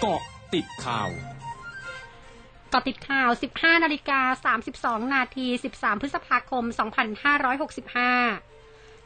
เกาะติดข่าวเกาะติดข่าว 15 นาฬิกา 32 นาที 13 พฤษภาคม 2565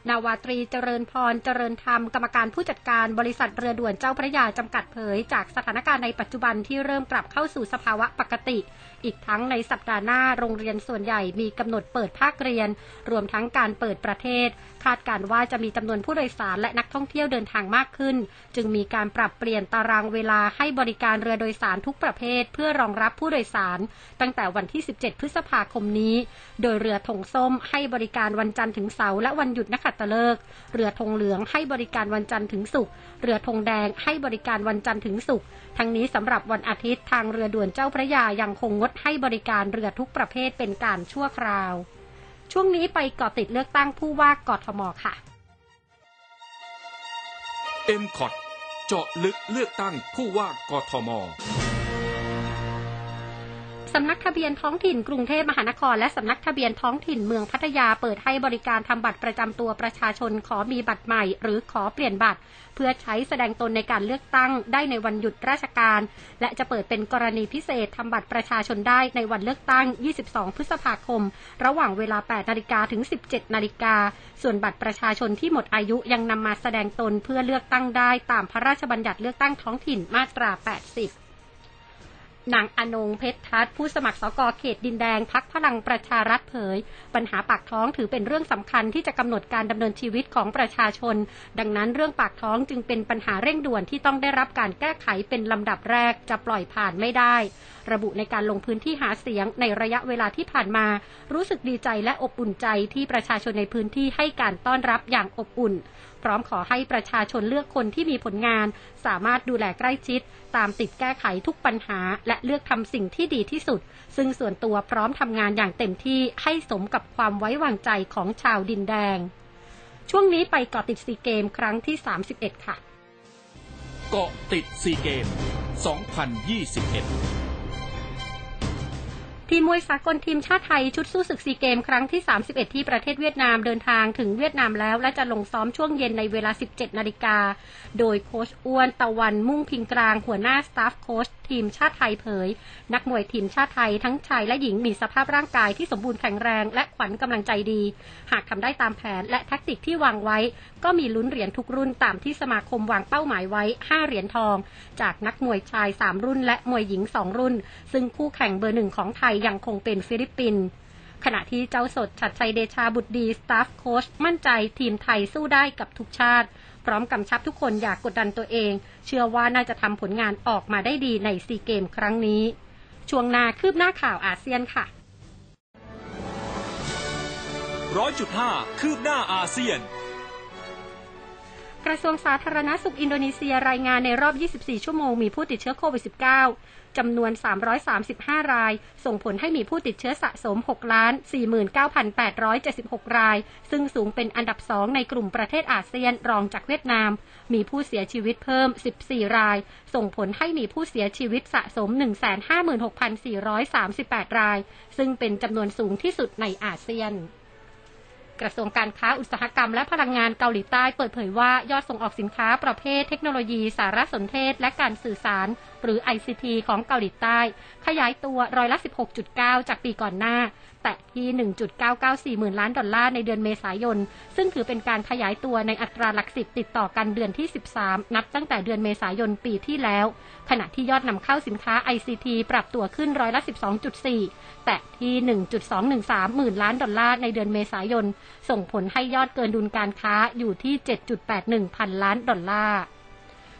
นาวาตรีเจริญพรเจริญธรรมกรรมการผู้จัดการบริษัทเรือด่วนเจ้าพระยาจำกัดเผย จากสถานการณ์ในปัจจุบันที่เริ่มกลับเข้าสู่สภาวะปกติ อีกทั้งในสัปดาห์หน้าโรงเรียนส่วนใหญ่มีกำหนดเปิดภาคเรียน รวมทั้งการเปิดประเทศ คาดการว่าจะมีจำนวนผู้โดยสารและนักท่องเที่ยวเดินทางมากขึ้น จึงมีการปรับเปลี่ยนตารางเวลาให้บริการเรือโดยสารทุกประเภท เพื่อรองรับผู้โดยสาร ตั้งแต่วันที่ 17 พฤษภาคมนี้ โดยเรือธงส้มให้บริการวันจันทร์ถึงเสาร์และวันหยุดนักขัตฤกษ์เรือธงเหลืองให้บริการวันจันทร์ถึงศุกร์เรือธงแดงให้บริการวันจันทร์ถึงศุกร์ทั้งนี้สำหรับวันอาทิตย์ทางเรือด่วนเจ้าพระยายังคงงดให้บริการเรือทุกประเภทเป็นการชั่วคราว ช่วงนี้ไปเกาะติดเลือกตั้งผู้ว่ากทมค่ะ m c o t เจาะลึกเลือกตั้งผู้ว่ากทม สำนักทะเบียนท้องถิ่นกรุงเทพมหานคร และสำนักทะเบียนท้องถิ่นเมืองพัทยาเปิดให้บริการทำบัตรประจำตัวประชาชนขอมีบัตรใหม่ หรือขอเปลี่ยนบัตร เพื่อใช้แสดงตนในการเลือกตั้งได้ในวันหยุดราชการ และจะเปิดเป็นกรณีพิเศษทำบัตรประชาชนได้ในวันเลือกตั้ง 22 พฤษภาคม ระหว่างเวลา 8 นาฬิกาถึง 17 นาฬิกา ส่วนบัตรประชาชนที่หมดอายุยังนำมาแสดงตนเพื่อเลือกตั้งได้ตามพระราชบัญญัติเลือกตั้งท้องถิ่นมาตรา 80 นางอนงเพชรทัศน์ผู้สมัครสกเขตดินแดงพักพลังประชารัฐเผย ปัญหาปากท้องถือเป็นเรื่องสำคัญที่จะกำหนดการดำเนินชีวิตของประชาชน ดังนั้นเรื่องปากท้องจึงเป็นปัญหาเร่งด่วนที่ต้องได้รับการแก้ไขเป็นลำดับแรกจะปล่อยผ่านไม่ได้ ระบุในการลงพื้นที่หาเสียงในระยะเวลาที่ผ่านมา รู้สึกดีใจและอบอุ่นใจที่ประชาชนในพื้นที่ให้การต้อนรับอย่างอบอุ่นพร้อมขอให้ประชาชนเลือกคนที่มีผลงาน สามารถดูแลใกล้ชิด ตามติดแก้ไขทุกปัญหาและเลือกทำสิ่งที่ดีที่สุด ซึ่งส่วนตัวพร้อมทำงานอย่างเต็มที่ให้สมกับความไว้วางใจของชาวดินแดง ช่วงนี้ไปเกาะติดซีเกมครั้งที่ 31 ค่ะ เกาะติดซีเกม 2021 ทีมมวยสากลทีมชาติไทยชุดสู้ศึกซีเกมครั้งที่ 31 ที่ประเทศเวียดนามเดินทางถึงเวียดนามแล้ว และจะลงซ้อมช่วงเย็นในเวลา 17 นาฬิกา โดยโค้ชอ้วนตะวันมุ่งพิงกลางหัวหน้าสตาฟโค้ชทีมชาติไทยเผย นักมวยทีมชาติไทยทั้งชายและหญิงมีสภาพร่างกายที่สมบูรณ์แข็งแรงและขวัญกำลังใจดี หากทำได้ตามแผนและแท็กติกที่วางไว้ ก็มีลุ้นเหรียญทุกรุ่นตามที่สมาคมวางเป้าหมายไว้ 5 เหรียญทอง จากนักมวยชาย 3 รุ่น และมวยหญิง 2 รุ่น ซึ่งคู่แข่งเบอร์หนึ่งของไทยยังคงเป็นฟิลิปปินส์ขณะที่จ่าสดฉัตร์ชัยเดชาบุตรดี สตาฟโค้ชมั่นใจทีมไทยสู้ได้กับทุกชาติ พร้อมกำชับทุกคนอย่ากกดดันตัวเอง เชื่อว่าน่าจะทำผลงานออกมาได้ดีในซีเกมส์ครั้งนี้ ช่วงหน้าคืบหน้าข่าวอาเซียนค่ะร้อยจุดห้าคืบหน้าอาเซียน กระทรวงสาธารณสุขอินโดนีเซียรายงานในรอบ 24 ชั่วโมงมีผู้ติดเชื้อโควิด -19 จำนวน 335 ราย ส่งผลให้มีผู้ติดเชื้อสะสม 6 ล้าน 49,876 ราย ซึ่งสูงเป็นอันดับ 2 ในกลุ่มประเทศอาเซียนรองจากเวียดนาม มีผู้เสียชีวิตเพิ่ม 14 ราย ส่งผลให้มีผู้เสียชีวิตสะสม 156,438 ราย ซึ่งเป็นจำนวนสูงที่สุดในอาเซียน กระทรวงการค้าอุตสาหกรรมและพลังงานเกาหลีใต้เปิดเผยว่ายอดส่งออกสินค้าประเภทเทคโนโลยี สารสนเทศ และการสื่อสาร หรือ ICT ของเกาหลีใต้ ขยายตัวร้อยละ 16.9 จากปีก่อนหน้า แต่ที่ 1.994 หมื่นล้านดอลลาร์ในเดือนเมษายน ซึ่งถือเป็นการขยายตัวในอัตราหลักสิบติดต่อกันเดือนที่ 13 นับตั้งแต่เดือนเมษายนปีที่แล้ว ขณะที่ยอดนำเข้าสินค้า ICT ปรับตัวขึ้นร้อยละ 12.4 แต่ที่ 1.213 หมื่นล้านดอลลาร์ในเดือนเมษายน ส่งผลให้ยอดเกินดุลการค้าอยู่ที่ 7.81 พันล้านดอลลาร์